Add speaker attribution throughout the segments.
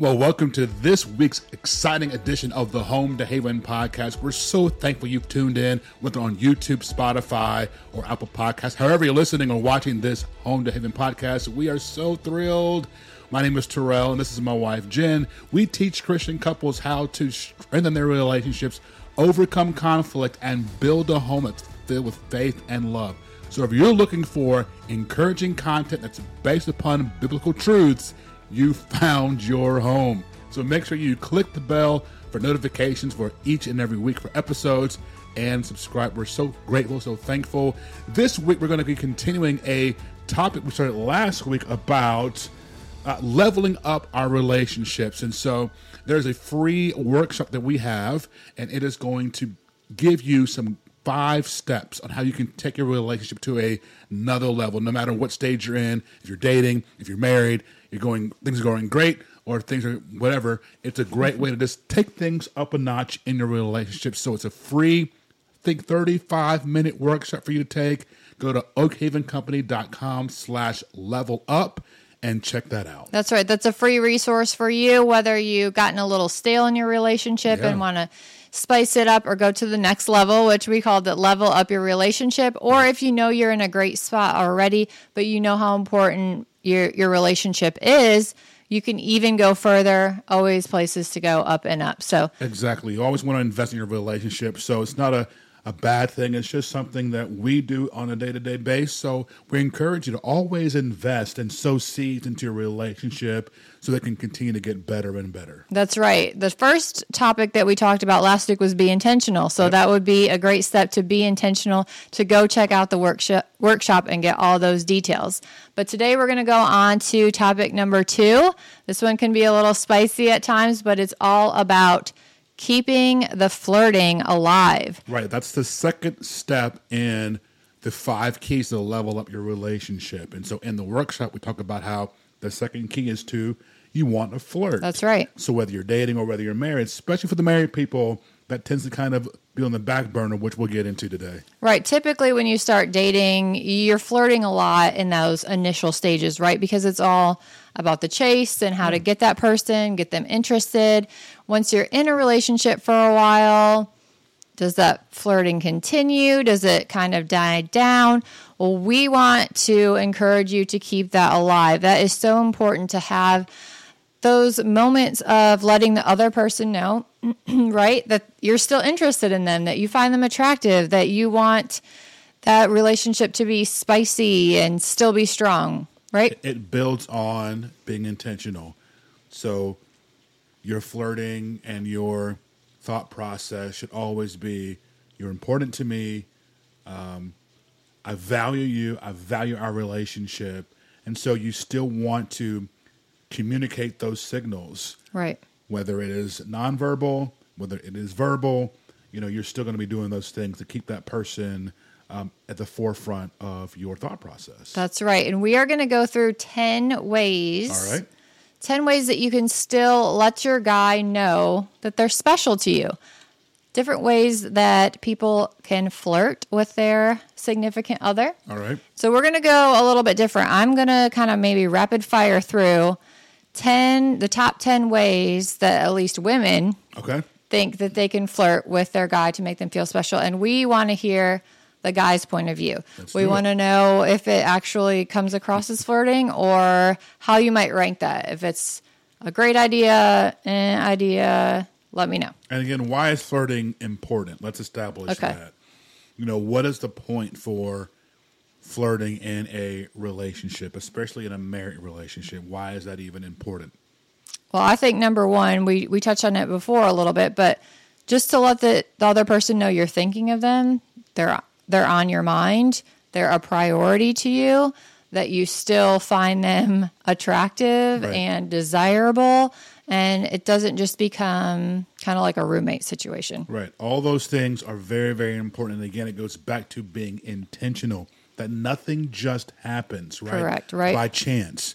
Speaker 1: Well, welcome to this week's exciting edition of the Home to Haven podcast. We're so thankful you've tuned in, whether on YouTube, Spotify, or Apple Podcasts. However, you're listening or watching this Home to Haven podcast, we are so thrilled. My name is Terrell, and this is my wife, Jen. We teach Christian couples how to strengthen their relationships, overcome conflict, and build a home that's filled with faith and love. So, if you're looking for encouraging content that's based upon biblical truths, you found your home. So make sure you click the bell for notifications for each and every week for episodes and subscribe. We're so grateful, so thankful. This week, we're going to be continuing a topic we started last week about uh, leveling up our relationships. And so there's a free workshop that we have, and it is going to give you some five steps on how you can take your relationship to a, another level, no matter what stage you're in. If you're dating, if you're married, you're going, things are going great, or things are whatever. It's a great way to just take things up a notch in your relationship. So it's a free, I think 35 minute workshop for you to take. Go to oakhavencompany.com slash level up and check that out.
Speaker 2: That's right. That's a free resource for you, whether you've gotten a little stale in your relationship yeah. and want to spice it up or go to the next level, which we called it level up your relationship, or if you know you're in a great spot already, but you know how important your your relationship is, you can even go further. Always places to go up and up. So
Speaker 1: exactly, you always want to invest in your relationship. So it's not a a bad thing. It's just something that we do on a day to day basis. So we encourage you to always invest and sow seeds into your relationship so they can continue to get better and better.
Speaker 2: That's right. The first topic that we talked about last week was be intentional. So yep. that would be a great step to be intentional, to go check out the workshop, workshop and get all those details. But today we're going to go on to topic number two. This one can be a little spicy at times, but it's all about keeping the flirting alive.
Speaker 1: Right. That's the second step in the five keys to level up your relationship. And so in the workshop, we talk about how the second key is to you want to flirt.
Speaker 2: That's right.
Speaker 1: So whether you're dating or whether you're married, especially for the married people, that tends to kind of be on the back burner, which we'll get into today.
Speaker 2: Right. Typically, when you start dating, you're flirting a lot in those initial stages, right? Because it's all about the chase and how to mm. get that person, get them interested. Once you're in a relationship for a while, does that flirting continue? Does it kind of die down? Well, we want to encourage you to keep that alive. That is so important to have those moments of letting the other person know, right, that you're still interested in them, that you find them attractive, that you want that relationship to be spicy and still be strong, right?
Speaker 1: It builds on being intentional. So your flirting and your thought process should always be you're important to me. Um, I value you. I value our relationship. And so you still want to communicate those signals.
Speaker 2: Right.
Speaker 1: Whether it is nonverbal, whether it is verbal, you know, you're still going to be doing those things to keep that person um, at the forefront of your thought process.
Speaker 2: That's right. And we are going to go through 10 ways.
Speaker 1: All right.
Speaker 2: 10 ways that you can still let your guy know that they're special to you. Different ways that people can flirt with their significant other.
Speaker 1: All right.
Speaker 2: So we're going to go a little bit different. I'm going to kind of maybe rapid fire through 10 the top 10 ways that at least women
Speaker 1: okay.
Speaker 2: think that they can flirt with their guy to make them feel special and we want to hear the guy's point of view. Let's we want to know if it actually comes across as flirting or how you might rank that. If it's a great idea, an idea, let me know.
Speaker 1: And again, why is flirting important? Let's establish okay. that. You know, what is the point for flirting in a relationship, especially in a married relationship? Why is that even important?
Speaker 2: Well, I think number one, we, we touched on it before a little bit, but just to let the, the other person know you're thinking of them, they're they're on your mind, they're a priority to you, that you still find them attractive right. and desirable. And it doesn't just become kind of like a roommate situation.
Speaker 1: Right. All those things are very, very important. And again, it goes back to being intentional that nothing just happens, right?
Speaker 2: Correct, right.
Speaker 1: By chance.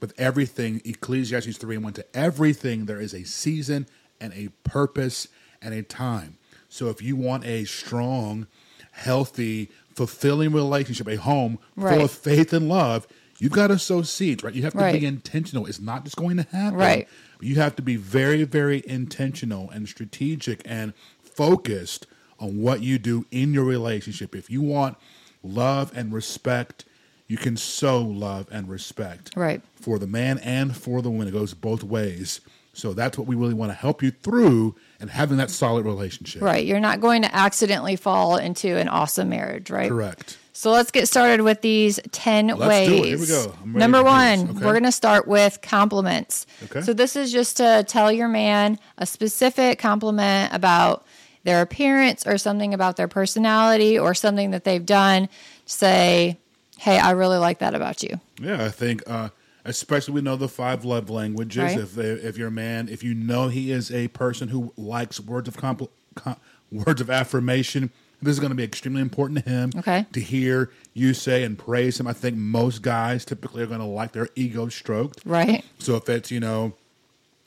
Speaker 1: With everything, Ecclesiastes 3 and 1 to everything, there is a season and a purpose and a time. So if you want a strong, healthy, fulfilling relationship, a home right. full of faith and love, you've got to sow seeds, right? You have to
Speaker 2: Right.
Speaker 1: be intentional. It's not just going to happen.
Speaker 2: Right.
Speaker 1: You have to be very, very intentional and strategic and focused on what you do in your relationship. If you want love and respect, you can sow love and respect
Speaker 2: Right.
Speaker 1: for the man and for the woman. It goes both ways. So that's what we really want to help you through and having that solid relationship.
Speaker 2: Right. You're not going to accidentally fall into an awesome marriage, right?
Speaker 1: Correct.
Speaker 2: So let's get started with these 10
Speaker 1: Let's
Speaker 2: ways.
Speaker 1: do it. Here we go.
Speaker 2: Number one.
Speaker 1: Okay.
Speaker 2: we're going to start with compliments.
Speaker 1: Okay.
Speaker 2: So this is just to tell your man a specific compliment about their appearance or something about their personality or something that they've done. Say, hey, I really like that about you.
Speaker 1: Yeah, I think uh, especially we know the five love languages.
Speaker 2: Right.
Speaker 1: If they, if you're a man, if you know he is a person who likes words of compl- com- words of affirmation, this is going to be extremely important to him.
Speaker 2: Okay.
Speaker 1: To hear you say and praise him, I think most guys typically are going to like their ego stroked.
Speaker 2: Right.
Speaker 1: So if it's you know,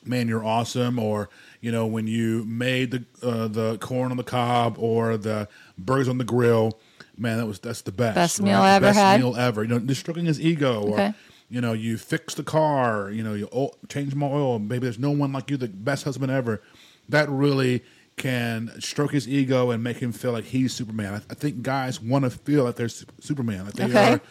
Speaker 1: man, you're awesome, or you know when you made the uh, the corn on the cob or the burgers on the grill, man, that was that's the best.
Speaker 2: Best meal I ever
Speaker 1: best
Speaker 2: had.
Speaker 1: meal ever. You know, just stroking his ego, or
Speaker 2: Okay.
Speaker 1: you know, you fix the car, you know, you oil, change my oil. Maybe there's no one like you, the best husband ever. That really can stroke his ego and make him feel like he's Superman. I, I think guys want to feel like they're Sup- Superman, like they
Speaker 2: Okay.
Speaker 1: are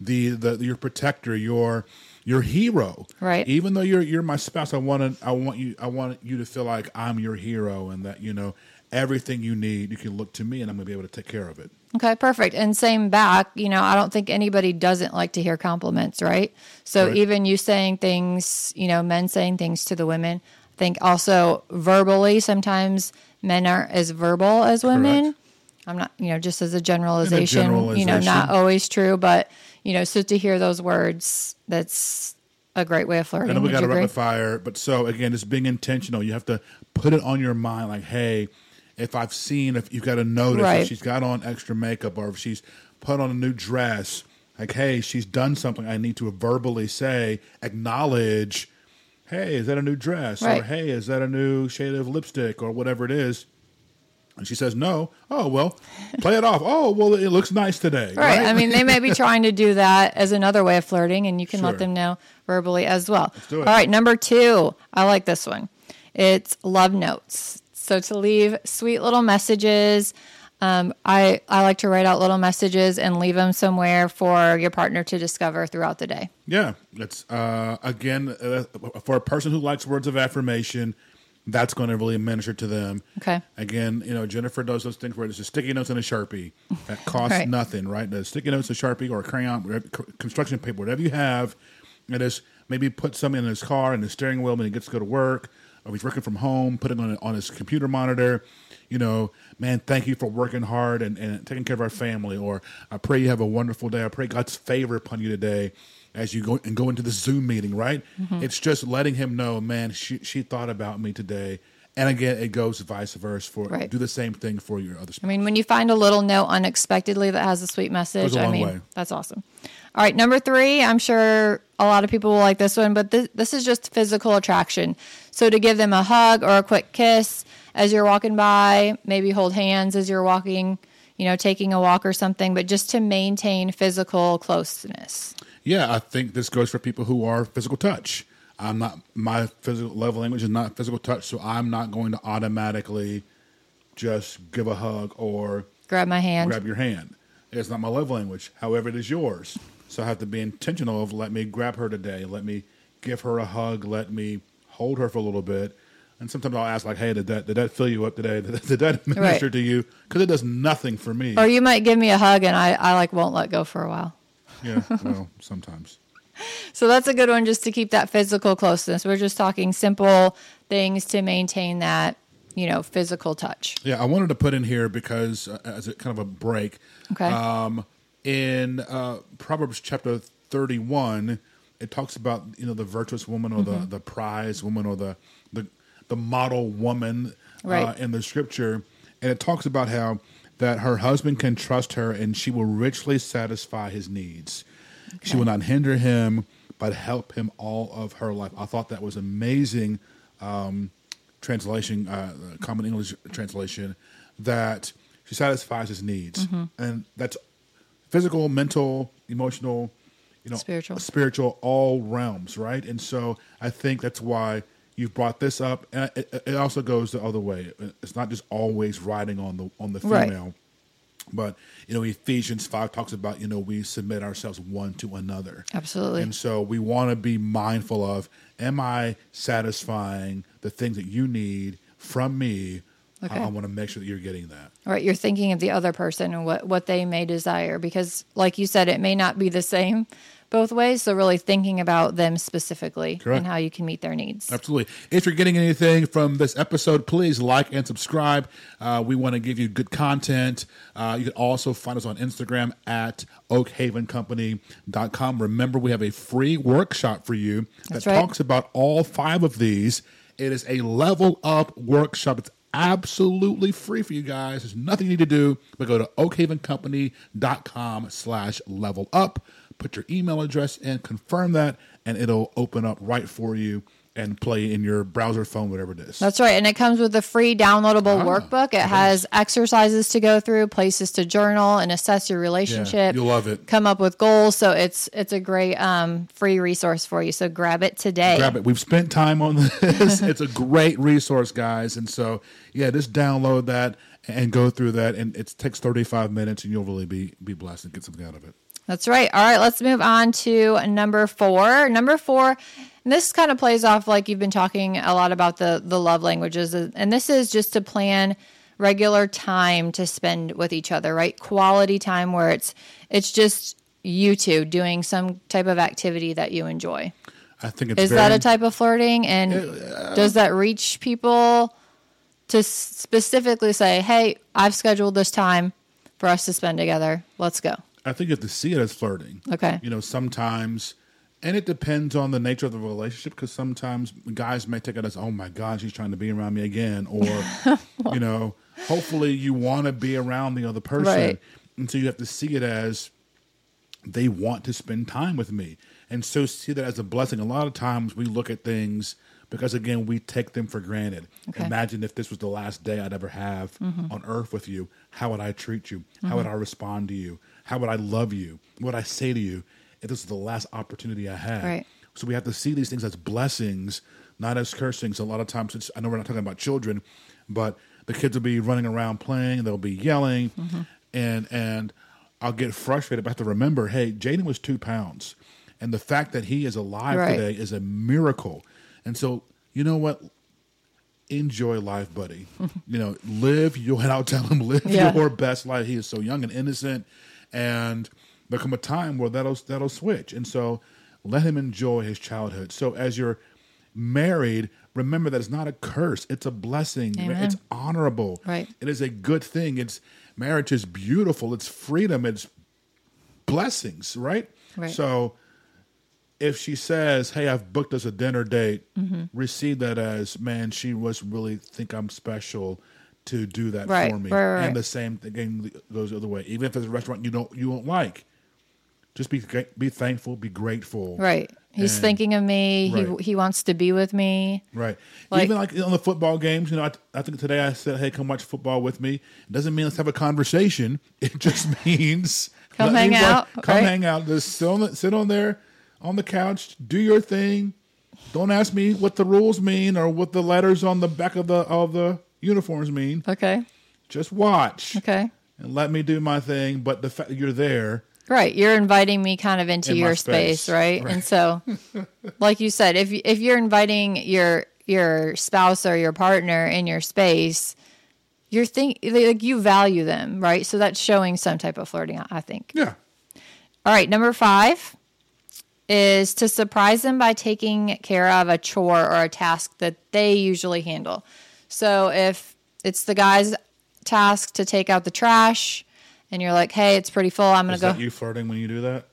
Speaker 1: the, the your protector, your your hero.
Speaker 2: Right.
Speaker 1: Even though you're you're my spouse, I want to I want you I want you to feel like I'm your hero and that you know everything you need, you can look to me and I'm going to be able to take care of it.
Speaker 2: Okay, perfect. And same back, you know, I don't think anybody doesn't like to hear compliments, right? So
Speaker 1: Right.
Speaker 2: even you saying things, you know, men saying things to the women, I think also verbally, sometimes men aren't as verbal as women.
Speaker 1: Correct.
Speaker 2: I'm not, you know, just as a generalization, you know, not always true, but, you know, so to hear those words, that's a great way of flirting.
Speaker 1: I know we got
Speaker 2: agree?
Speaker 1: rapid fire, but so again, it's being intentional. You have to put it on your mind, like, hey, if I've seen, if you've got to notice
Speaker 2: Right.
Speaker 1: if she's got on extra makeup or if she's put on a new dress, like, hey, she's done something. I need to verbally say, acknowledge, hey, is that a new dress? Or
Speaker 2: Right.
Speaker 1: hey, is that a new shade of lipstick or whatever it is? And she says no. Oh well, play it off. Oh well, it looks nice today.
Speaker 2: Right. I mean, they may be trying to do that as another way of flirting, and you can
Speaker 1: Sure.
Speaker 2: let them know verbally as well.
Speaker 1: Let's do it.
Speaker 2: All right. Number two, I like this one. It's love notes. So to leave sweet little messages. Um, I, I like to write out little messages and leave them somewhere for your partner to discover throughout the day.
Speaker 1: Yeah, it's uh, again uh, for a person who likes words of affirmation. That's going to really minister to them.
Speaker 2: Okay.
Speaker 1: Again, you know, Jennifer does those things where it's just sticky notes and a sharpie that costs
Speaker 2: Right.
Speaker 1: nothing, right? The sticky notes, a sharpie, or a crayon, whatever- construction paper, whatever you have, and just maybe put something in his car and the steering wheel when he gets to go to work, or he's working from home, put it on on his computer monitor. You know, man, thank you for working hard and, and taking care of our family. Or I pray you have a wonderful day. I pray God's favor upon you today as you go and go into the Zoom meeting, right? Mm-hmm. It's just letting him know, man, she she thought about me today. And again, it goes vice versa for
Speaker 2: Right.
Speaker 1: do the same thing for your other
Speaker 2: I mean, when you find a little note unexpectedly that has a sweet message,
Speaker 1: a
Speaker 2: I mean,
Speaker 1: way.
Speaker 2: that's awesome. All right, number three, I'm sure a lot of people will like this one, but this, this is just physical attraction. So to give them a hug or a quick kiss as you're walking by, maybe hold hands as you're walking, you know, taking a walk or something, but just to maintain physical closeness.
Speaker 1: Yeah, I think this goes for people who are physical touch. I'm not my physical love language is not physical touch, so I'm not going to automatically just give a hug or
Speaker 2: Grab my hand.
Speaker 1: grab your hand. It's not my love language. However, it is yours. So I have to be intentional of let me grab her today. Let me give her a hug. Let me hold her for a little bit. And sometimes I'll ask like, "Hey, did that did that fill you up today? Did, did that minister
Speaker 2: Right.
Speaker 1: to you?" Because it does nothing for me.
Speaker 2: or you might give me a hug and I, I like won't let go for a while.
Speaker 1: Yeah, well, sometimes.
Speaker 2: So that's a good one just to keep that physical closeness. We're just talking simple things to maintain that, you know, physical touch.
Speaker 1: Yeah, I wanted to put in here because uh, as a kind of a break.
Speaker 2: Okay.
Speaker 1: Um, in uh, Proverbs chapter thirty-one, it talks about you know the virtuous woman or
Speaker 2: Mm-hmm.
Speaker 1: the the prize woman or the the the model woman uh,
Speaker 2: Right.
Speaker 1: in the scripture, and it talks about how that her husband can trust her and she will richly satisfy his needs. She will not hinder him, but help him all of her life. I thought that was amazing um, translation, uh, common English translation, that she satisfies his needs, and that's physical, mental, emotional. you know,
Speaker 2: Spiritual.
Speaker 1: spiritual, all realms, right? And so I think that's why you've brought this up. And it, it also goes the other way. It's not just always riding on the on the
Speaker 2: Right.
Speaker 1: female, but you know, Ephesians five talks about you know we submit ourselves one to another.
Speaker 2: Absolutely.
Speaker 1: And so we want to be mindful of: Am I satisfying the things that you need from me?
Speaker 2: Okay.
Speaker 1: I, I want to make sure that you're getting that.
Speaker 2: right you're thinking of the other person and what what they may desire because like you said it may not be the same both ways so really thinking about them specifically
Speaker 1: Correct.
Speaker 2: and how you can meet their needs
Speaker 1: Absolutely. If you're getting anything from this episode, please like and subscribe. Uh, we want to give you good content. Uh, you can also find us on Instagram at oakhavencompany.com. Remember, we have a free workshop for you that
Speaker 2: right.
Speaker 1: talks about all five of these. It is a level up workshop. It's absolutely free for you guys. There's nothing you need to do but go to oakhavencompany.com slash level up. Put your email address in, confirm that, and it'll open up right for you and play in your browser phone, whatever it is.
Speaker 2: That's right. And it comes with a free downloadable workbook. It has exercises to go through, places to journal and assess your relationship.
Speaker 1: you'll love it.
Speaker 2: Come up with goals. So it's it's a great um, free resource for you. So grab it today.
Speaker 1: grab it. We've spent time on this. it's a great resource, guys. And so, yeah, just download that and go through that. And it takes 35 minutes, and you'll really be be blessed and get something out of it.
Speaker 2: That's right. All right, let's move on to number four. Number four, and this kind of plays off like you've been talking a lot about the the love languages, uh, and this is just to plan regular time to spend with each other, right? Quality time where it's it's just you two doing some type of activity that you enjoy.
Speaker 1: I think it's
Speaker 2: Is
Speaker 1: very,
Speaker 2: that a type of flirting? And uh, does that reach people to specifically say, "Hey, I've scheduled this time for us to spend together. Let's go."
Speaker 1: I think you have to see it as flirting.
Speaker 2: Okay.
Speaker 1: You know, sometimes, and it depends on the nature of the relationship because sometimes guys may take it as, oh my God, she's trying to be around me again. Or, you know, hopefully you want to be around the other person.
Speaker 2: Right.
Speaker 1: And so you have to see it as they want to spend time with me. And so see that as a blessing. A lot of times we look at things because, again, we take them for granted.
Speaker 2: Okay.
Speaker 1: Imagine if this was the last day I'd ever have mm-hmm. on earth with you. How would I treat you? How mm-hmm. would I respond to you? How would I love you? What would I say to you if this was the last opportunity I had?
Speaker 2: Right.
Speaker 1: So we have to see these things as blessings, not as cursings. A lot of times, I know we're not talking about children, but the kids will be running around playing, and they'll be yelling,
Speaker 2: Mm-hmm.
Speaker 1: and and I'll get frustrated. But I have to remember, hey, Jaden was two pounds, and the fact that he is alive
Speaker 2: Right.
Speaker 1: today is a miracle. And so, you know what? Enjoy life, buddy. you know, live your. And I'll tell him, live
Speaker 2: Yeah.
Speaker 1: your best life. He is so young and innocent, and there come a time where that'll that'll switch. And so, let him enjoy his childhood. So, as you're married, remember that it's not a curse; it's a blessing.
Speaker 2: Amen.
Speaker 1: It's honorable.
Speaker 2: Right.
Speaker 1: It is a good thing. It's marriage is beautiful. It's freedom. It's blessings. Right.
Speaker 2: Right.
Speaker 1: So if she says, "Hey, I've booked us a dinner date,"
Speaker 2: Mm-hmm.
Speaker 1: receive that as, "Man, she was really think I'm special to do that
Speaker 2: Right,
Speaker 1: for me."
Speaker 2: right, right.
Speaker 1: And the same thing goes the other way. Even if it's a restaurant you don't you don't like, just be be thankful, be grateful.
Speaker 2: Right. He's
Speaker 1: And-
Speaker 2: thinking of me. He he wants to be with me.
Speaker 1: Right.
Speaker 2: Like-
Speaker 1: Even like on the football games, you know, I, I think today I said, "Hey, come watch football with me." It doesn't mean let's have a conversation. It just means
Speaker 2: Come hang out,
Speaker 1: Come
Speaker 2: right?
Speaker 1: hang out. Just sit on, the, sit on there on the couch, do your thing. Don't ask me what the rules mean or what the letters on the back of the of the uniforms mean.
Speaker 2: Okay.
Speaker 1: Just watch
Speaker 2: Okay.
Speaker 1: and let me do my thing. But the fact that you're there,
Speaker 2: Right. You're inviting me kind of into
Speaker 1: In
Speaker 2: your space,
Speaker 1: space.
Speaker 2: right?
Speaker 1: Right.
Speaker 2: And so like you said, if if you're inviting your your spouse or your partner in your space, you're think like you value them, right? So that's showing some type of flirting, I think.
Speaker 1: yeah,
Speaker 2: All right, number 5 is to surprise them by taking care of a chore or a task that they usually handle. So if it's the guy's task to take out the trash and you're like, "Hey, it's pretty full. I'm going
Speaker 1: is
Speaker 2: to go
Speaker 1: that you flirting when you do that?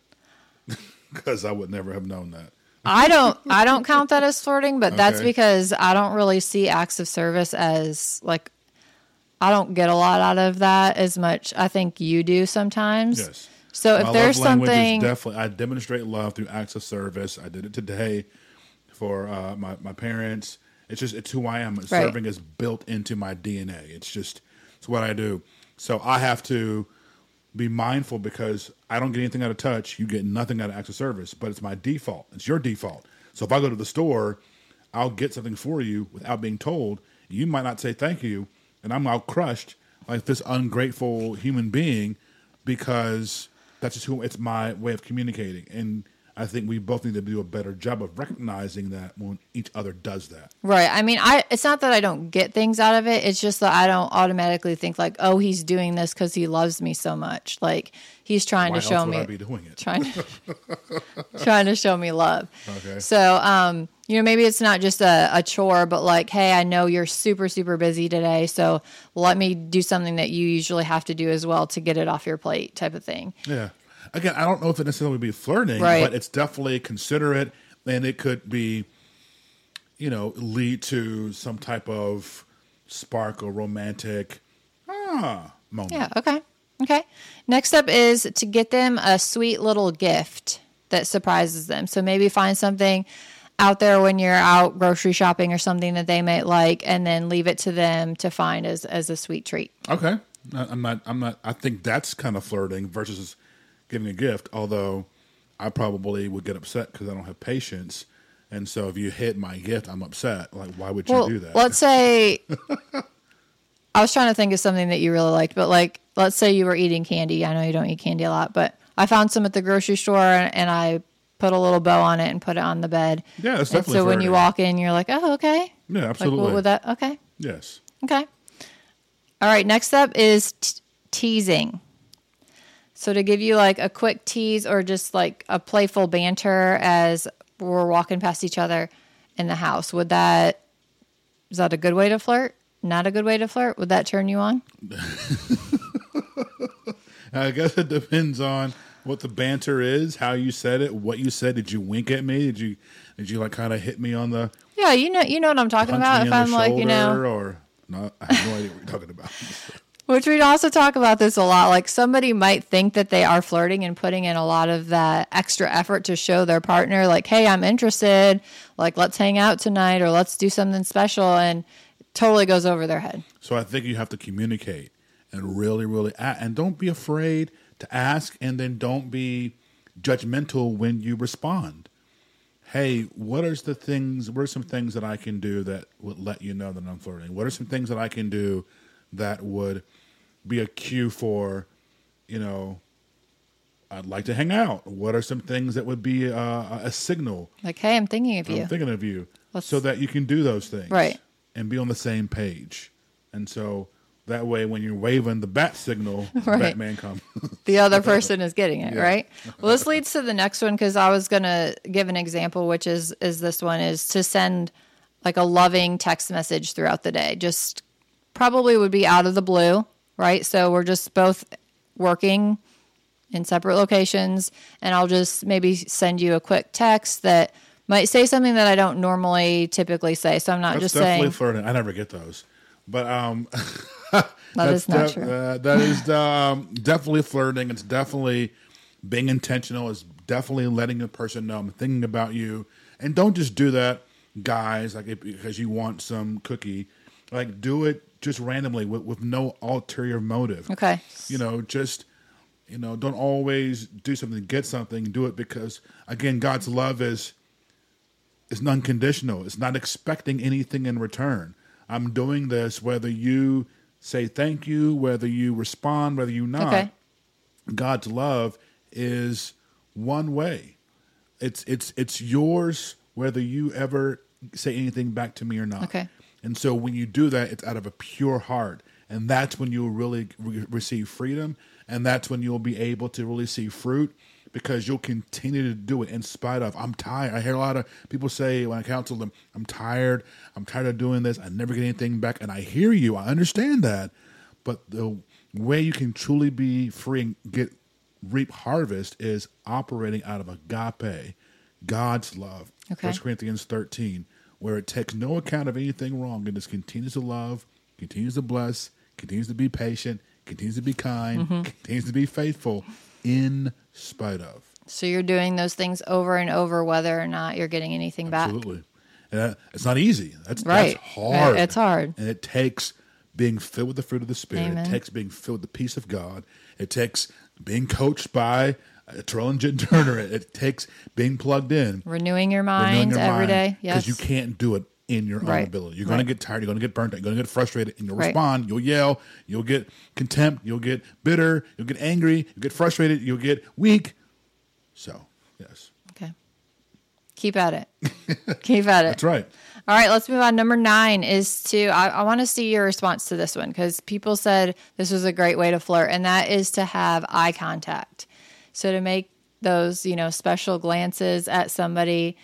Speaker 1: Because I would never have known that.
Speaker 2: I don't I don't count that as flirting, but that's because I don't really see acts of service as like I don't get a lot out of that as much. I think you do sometimes.
Speaker 1: Yes.
Speaker 2: So if
Speaker 1: My
Speaker 2: there's
Speaker 1: love language is
Speaker 2: something
Speaker 1: definitely, I demonstrate love through acts of service. I did it today for uh, my my parents. It's just it's who I am. Serving is built into my DNA. It's just it's what I do. So I have to be mindful because I don't get anything out of touch. You get nothing out of acts of service, but it's my default. It's your default. So if I go to the store, I'll get something for you without being told. You might not say thank you, and I'm out crushed like this ungrateful human being because that's just who it's my way of communicating. And I think we both need to do a better job of recognizing that when each other does that.
Speaker 2: Right. I mean, I it's not that I don't get things out of it. It's just that I don't automatically think like, oh, he's doing this because he loves me so much. Like he's trying
Speaker 1: Why
Speaker 2: to show me
Speaker 1: be doing it?
Speaker 2: trying to trying to show me love.
Speaker 1: Okay.
Speaker 2: So, um, you know, maybe it's not just a, a chore, but like, hey, I know you're super, super busy today, so let me do something that you usually have to do as well to get it off your plate, type of thing.
Speaker 1: Yeah. Again, I don't know if it necessarily would be flirting,
Speaker 2: Right.
Speaker 1: but it's definitely considerate, and it could be, you know, lead to some type of spark or romantic ah moment.
Speaker 2: Yeah. Okay. Okay. Next up is to get them a sweet little gift that surprises them. So maybe find something out there when you're out grocery shopping or something that they might like, and then leave it to them to find as as a sweet treat.
Speaker 1: Okay. I'm not. I'm not. I think that's kind of flirting versus giving a gift. Although I probably would get upset because I don't have patience, and so if you hit my gift, I'm upset. Like, why would you
Speaker 2: Well,
Speaker 1: do that?
Speaker 2: let's say I was trying to think of something that you really liked, but like let's say you were eating candy. I know you don't eat candy a lot, but I found some at the grocery store and, and I put a little bow on it and put it on the bed.
Speaker 1: Yeah, that's
Speaker 2: and
Speaker 1: definitely
Speaker 2: so when you walk in, you're like, oh, okay.
Speaker 1: yeah,
Speaker 2: Like,
Speaker 1: absolutely.
Speaker 2: what would that? Okay.
Speaker 1: yes.
Speaker 2: Okay. All right. Next up is t- teasing. So to give you like a quick tease or just like a playful banter as we're walking past each other in the house, would that is that a good way to flirt? Not a good way to flirt? Would that turn you on?
Speaker 1: I guess it depends on what the banter is, how you said it, what you said. Did you wink at me? Did you did you like kind of hit me on the
Speaker 2: Yeah, you know, you know what I'm talking about. If I'm like, you know,
Speaker 1: or no? I have no idea what you're talking about.
Speaker 2: Which we'd also talk about this a lot. Like somebody might think that they are flirting and putting in a lot of that extra effort to show their partner, like, hey, I'm interested. Like, let's hang out tonight or let's do something special. And totally goes over their head.
Speaker 1: So I think you have to communicate and really, really, a- and don't be afraid to ask, and then don't be judgmental when you respond. Hey, what are the things? What are some things that I can do that would let you know that I'm flirting? What are some things that I can do that would be a cue for, you know, I'd like to hang out. What are some things that would be uh, a signal
Speaker 2: Like, hey, I'm thinking of you.
Speaker 1: I'm thinking of you,
Speaker 2: Let's-
Speaker 1: so that you can do those things,
Speaker 2: Right.
Speaker 1: and be on the same page. And so that way, when you're waving the bat signal,
Speaker 2: Right.
Speaker 1: Batman comes.
Speaker 2: the other person is getting it,
Speaker 1: Yeah.
Speaker 2: right? Well, this leads to the next one because I was going to give an example, which is is this one is to send like a loving text message throughout the day. Just probably would be out of the blue, right? So we're just both working in separate locations, and I'll just maybe send you a quick text that might say something that I don't normally typically say. So I'm not
Speaker 1: That's
Speaker 2: just
Speaker 1: definitely
Speaker 2: saying
Speaker 1: flirting. I never get those, but um,
Speaker 2: that
Speaker 1: that's
Speaker 2: is not
Speaker 1: def-
Speaker 2: true.
Speaker 1: uh, that is um, definitely flirting. It's definitely being intentional. It's definitely letting the person know I'm thinking about you, and don't just do that, guys. Like because you want some cookie, like do it just randomly with, with no ulterior motive.
Speaker 2: Okay.
Speaker 1: you know, just you know, don't always do something to get something. Do it because again, God's love is is unconditional. It's not expecting anything in return. I'm doing this whether you say thank you, whether you respond, whether you not.
Speaker 2: Okay.
Speaker 1: God's love is one way. It's it's it's yours whether you ever say anything back to me or not.
Speaker 2: Okay.
Speaker 1: And so when you do that, it's out of a pure heart, and that's when you'll really re- receive freedom, and that's when you'll be able to really see fruit because you'll continue to do it in spite of. I'm tired. I hear a lot of people say when I counsel them, "I'm tired. I'm tired of doing this. I never get anything back." And I hear you. I understand that, but the way you can truly be free and get reap harvest is operating out of agape, God's love.
Speaker 2: Okay.
Speaker 1: 1 Corinthians 13, where it takes no account of anything wrong and just continues to love, continues to bless, continues to be patient, continues to be kind,
Speaker 2: Mm-hmm.
Speaker 1: continues to be faithful in spite of.
Speaker 2: So you're doing those things over and over, whether or not you're getting anything back.
Speaker 1: Absolutely. And it's not easy. That's,
Speaker 2: Right.
Speaker 1: that's hard.
Speaker 2: It's hard.
Speaker 1: And it takes being filled with the fruit of the Spirit.
Speaker 2: Amen.
Speaker 1: It takes being filled with the peace of God. It takes being coached by Terrell and Jen Turner. It, takes being plugged in,
Speaker 2: Renewing your mind renewing
Speaker 1: your
Speaker 2: every
Speaker 1: mind,
Speaker 2: day. Yes.
Speaker 1: Because you can't do it in your own ability. You're going to get tired. You're going to get burnt out. You're going to get frustrated, and you'll
Speaker 2: Right.
Speaker 1: respond. You'll yell. You'll get contempt. You'll get bitter. You'll get angry. You'll get frustrated. You'll get weak. So, yes,
Speaker 2: Okay. Keep at it. Keep at it.
Speaker 1: that's right.
Speaker 2: All right, let's move on. Number nine is to, I, I want to see your response to this one because people said this was a great way to flirt, and that is to have eye contact. So to make those, you know, special glances at somebody,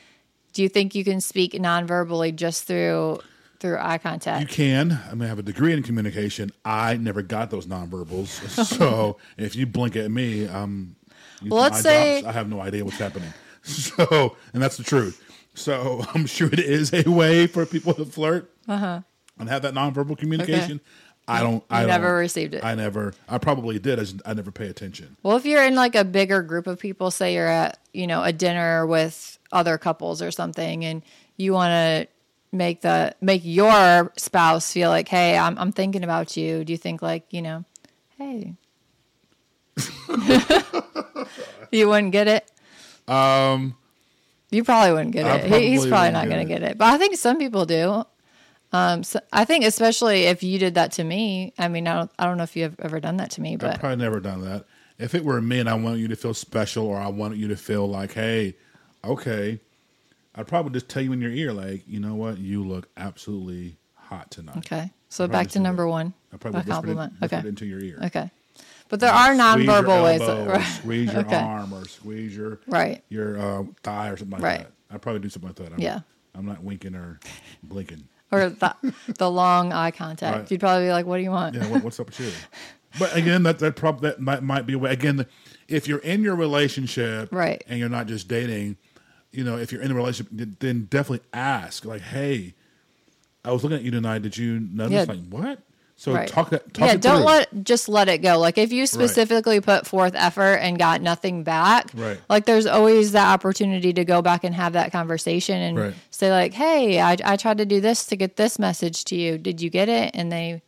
Speaker 2: do you think you can speak non-verbally just through through eye contact?
Speaker 1: You can. I mean, I have a degree in communication. I never got those nonverbals. so if you blink at me, um,
Speaker 2: Well, let's say-
Speaker 1: drops, I have no idea what's happening. So, and that's the truth. So I'm sure it is a way for people to flirt uh-huh. and have that nonverbal communication. I don't. I
Speaker 2: never
Speaker 1: don't-
Speaker 2: received it.
Speaker 1: I never. I probably did. I, just, I never pay attention.
Speaker 2: Well, if you're in like a bigger group of people, say you're at, you know, a dinner with other couples or something, and you want to make the make your spouse feel like, hey, I'm I'm thinking about you. Do you think like, you know, hey, you wouldn't get it? Um, you probably wouldn't get it. He, he's
Speaker 1: probably
Speaker 2: probably
Speaker 1: wouldn't
Speaker 2: going to get it, but I think some people do. Um, so I think especially if you did that to me. I mean, I don't, I don't know if you've ever done that to me,
Speaker 1: I've
Speaker 2: but
Speaker 1: probably never done that. If it were me and I wanted you to feel special or I wanted you to feel like, hey, okay, I'd probably just tell you in your ear, like, you know what, you look absolutely hot tonight.
Speaker 2: okay. So back to number
Speaker 1: that.
Speaker 2: one.
Speaker 1: I probably
Speaker 2: a
Speaker 1: whispered, it,
Speaker 2: compliment. Okay.
Speaker 1: it into your ear.
Speaker 2: Okay. But there are
Speaker 1: your
Speaker 2: nonverbal ways.
Speaker 1: elbow,
Speaker 2: That,
Speaker 1: or
Speaker 2: right.
Speaker 1: Squeeze your
Speaker 2: Okay.
Speaker 1: arm or squeeze your
Speaker 2: Right.
Speaker 1: your uh, thigh or something like
Speaker 2: Right.
Speaker 1: that. I'd probably do something like that. I'm,
Speaker 2: Yeah.
Speaker 1: I'm not winking or blinking.
Speaker 2: Or the, the long eye contact.
Speaker 1: Right.
Speaker 2: You'd probably be like, what do you want?
Speaker 1: Yeah, what, what's up with you? But again, that that prob- that might might be a way. Again, if you're in your relationship,
Speaker 2: Right.
Speaker 1: and you're not just dating, you know, if you're in a relationship, then definitely ask, like, "Hey, I was looking at you tonight. Did you notice?
Speaker 2: Yeah.
Speaker 1: Like, what?" So
Speaker 2: Right.
Speaker 1: talk. Talk
Speaker 2: yeah,
Speaker 1: it
Speaker 2: don't
Speaker 1: through.
Speaker 2: let just let it go. Like if you specifically put forth effort and got nothing back,
Speaker 1: Right.
Speaker 2: like there's always that opportunity to go back and have that conversation and
Speaker 1: Right.
Speaker 2: say like, "Hey, I, I tried to do this to get this message to you. Did you get it?" And they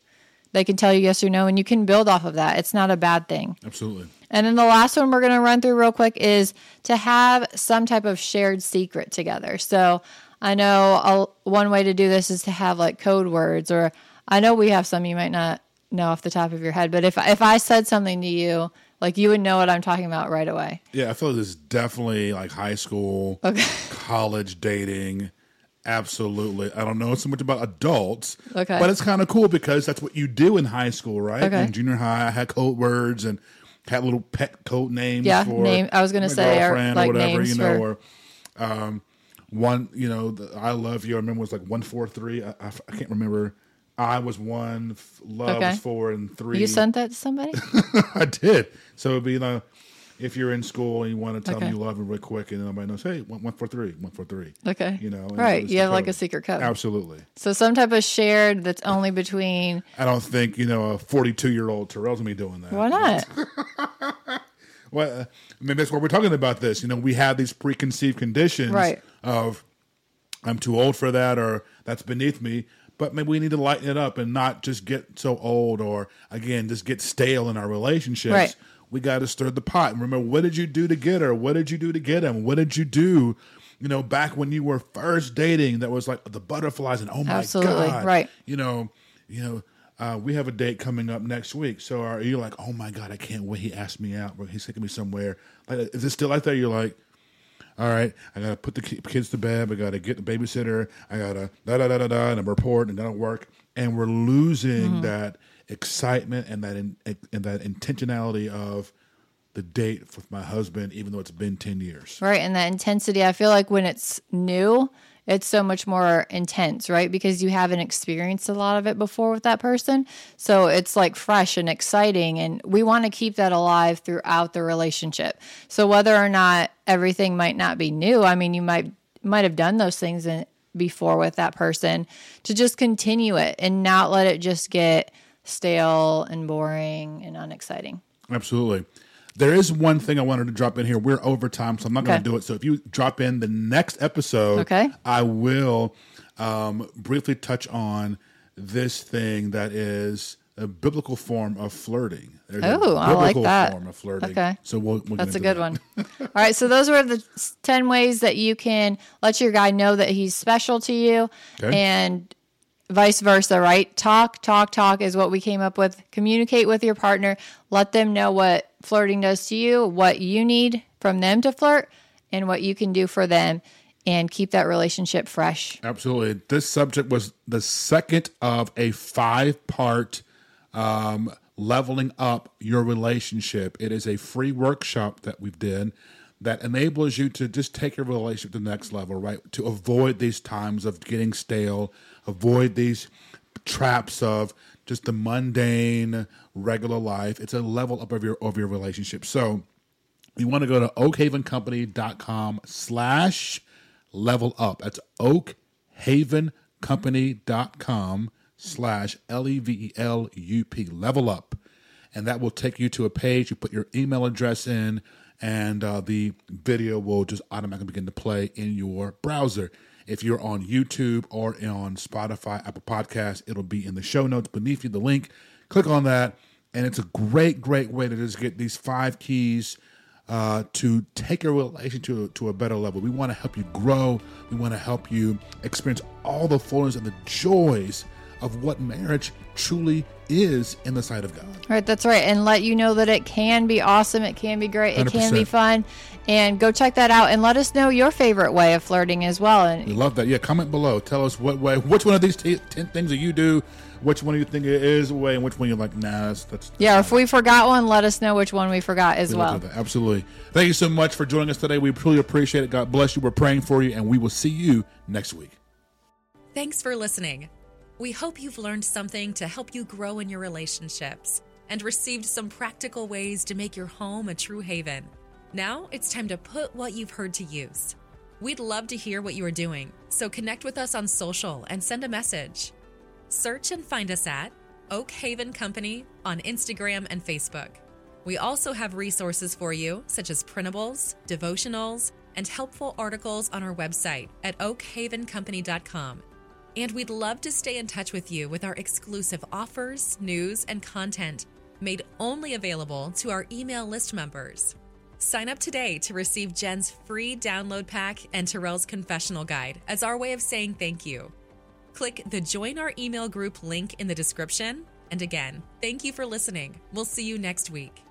Speaker 2: they can tell you yes or no, and you can build off of that. It's not a bad thing.
Speaker 1: Absolutely.
Speaker 2: And then the last one we're going to run through real quick is to have some type of shared secret together. So I know a, one way to do this is to have like code words, or I know we have some you might not know off the top of your head, but if if I said something to you, like you would know what I'm talking about right away.
Speaker 1: Yeah, I feel this is definitely like high school,
Speaker 2: Okay.
Speaker 1: college dating. Absolutely. I don't know so much about adults.
Speaker 2: Okay.
Speaker 1: But it's kind of cool because that's what you do in high school, right?
Speaker 2: Okay.
Speaker 1: In junior high, I had code words and had little pet code names
Speaker 2: Yeah,
Speaker 1: for
Speaker 2: name- I was gonna
Speaker 1: my
Speaker 2: say, or, like,
Speaker 1: or whatever,
Speaker 2: names
Speaker 1: you know,
Speaker 2: for-
Speaker 1: or um, one, you know, the, I love you. I remember it was like one, four, three. I, I, I can't remember. I was one, love
Speaker 2: Okay.
Speaker 1: was four, and three.
Speaker 2: You sent that to somebody?
Speaker 1: I did. So it'd be you know, if you're in school and you want to tell
Speaker 2: Okay.
Speaker 1: them you love them real quick, and then everybody knows, hey, one, one for three, one for three.
Speaker 2: Okay.
Speaker 1: You know,
Speaker 2: right. You have like a secret code.
Speaker 1: Absolutely.
Speaker 2: So some type of shared that's only between.
Speaker 1: I don't think you know a 42 year old Terrell's gonna be doing that.
Speaker 2: Why not?
Speaker 1: Well, uh, maybe that's why we're talking about this. You know, we have these preconceived conditions
Speaker 2: Right.
Speaker 1: of I'm too old for that or that's beneath me. But maybe we need to lighten it up and not just get so old or again just get stale in our relationships.
Speaker 2: Right.
Speaker 1: We got to stir the pot and remember what did you do to get her? What did you do to get him? What did you do? You know, back when you were first dating, that was like the butterflies and oh my
Speaker 2: Absolutely.
Speaker 1: god,
Speaker 2: Right.
Speaker 1: You know, you know. Uh, we have a date coming up next week. So are you like, oh my god, I can't wait? He asked me out. He's taking me somewhere. Like, is it still like that? You're like, all right, I gotta put the kids to bed. I gotta get the babysitter. I gotta da da da da da and a report and that'll work. And we're losing mm-hmm. that excitement and that in, and that intentionality of the date with my husband, even though it's been ten years.
Speaker 2: Right. And that intensity, I feel like when it's new, it's so much more intense, right? Because you haven't experienced a lot of it before with that person. So it's like fresh and exciting. And we want to keep that alive throughout the relationship. So whether or not everything might not be new, I mean, you might might have done those things in, before with that person to just continue it and not let it just get stale and boring and unexciting.
Speaker 1: Absolutely. There is one thing I wanted to drop in here. We're over time, so I'm not going to do it. So if you drop in the next episode,
Speaker 2: Okay.
Speaker 1: I will um, briefly touch on this thing that is a biblical form of flirting. There's
Speaker 2: Oh, I like that.
Speaker 1: form of flirting.
Speaker 2: Okay.
Speaker 1: So we'll, we'll
Speaker 2: That's a good
Speaker 1: into
Speaker 2: one. All right, so those were the 10 ways that you can let your guy know that he's special to you
Speaker 1: Okay.
Speaker 2: and vice versa, right? Talk, talk, talk is what we came up with. Communicate with your partner, let them know what flirting does to you, what you need from them to flirt, and what you can do for them and keep that relationship fresh.
Speaker 1: Absolutely. This subject was the second of a five part um, leveling up your relationship. It is a free workshop that we've done that enables you to just take your relationship to the next level, right? To avoid these times of getting stale, avoid these traps of just the mundane regular life. It's a level up of your of your relationship. So you want to go to oakhavencompany.com slash level up. That's oakhavencompany.com slash L-E-V-E-L-U-P, level up. And that will take you to a page. You put your email address in, and uh, the video will just automatically begin to play in your browser. If you're on YouTube or on Spotify, Apple Podcasts, it'll be in the show notes beneath you, the link. Click on that, and it's a great, great way to just get these five keys uh, to take your relation to, to a better level. We want to help you grow. We want to help you experience all the fullness and the joys of what marriage truly is in the sight of God.
Speaker 2: Right, that's right. And let you know that it can be awesome, it can be great, it can be fun. And go check that out and let us know your favorite way of flirting as well.
Speaker 1: We
Speaker 2: And
Speaker 1: love that. Yeah, comment below. Tell us what way, which one of these t- 10 things that you do, which one do you think it is a way, and which one you're like, nah, that's, that's
Speaker 2: yeah, if we forgot one, let us know which one we forgot as
Speaker 1: We
Speaker 2: well.
Speaker 1: Absolutely. Thank you so much for joining us today. We truly appreciate it. God bless you. We're praying for you, and we will see you next week.
Speaker 3: Thanks for listening. We hope you've learned something to help you grow in your relationships and received some practical ways to make your home a true haven. Now it's time to put what you've heard to use. We'd love to hear what you are doing, so connect with us on social and send a message. Search and find us at Oak Haven Company on Instagram and Facebook. We also have resources for you, such as printables, devotionals, and helpful articles on our website at oakhavencompany.com. And we'd love to stay in touch with you with our exclusive offers, news, and content made only available to our email list members. Sign up today to receive Jen's free download pack and Terrell's confessional guide as our way of saying thank you. Click the Join Our Email Group link in the description. And again, thank you for listening. We'll see you next week.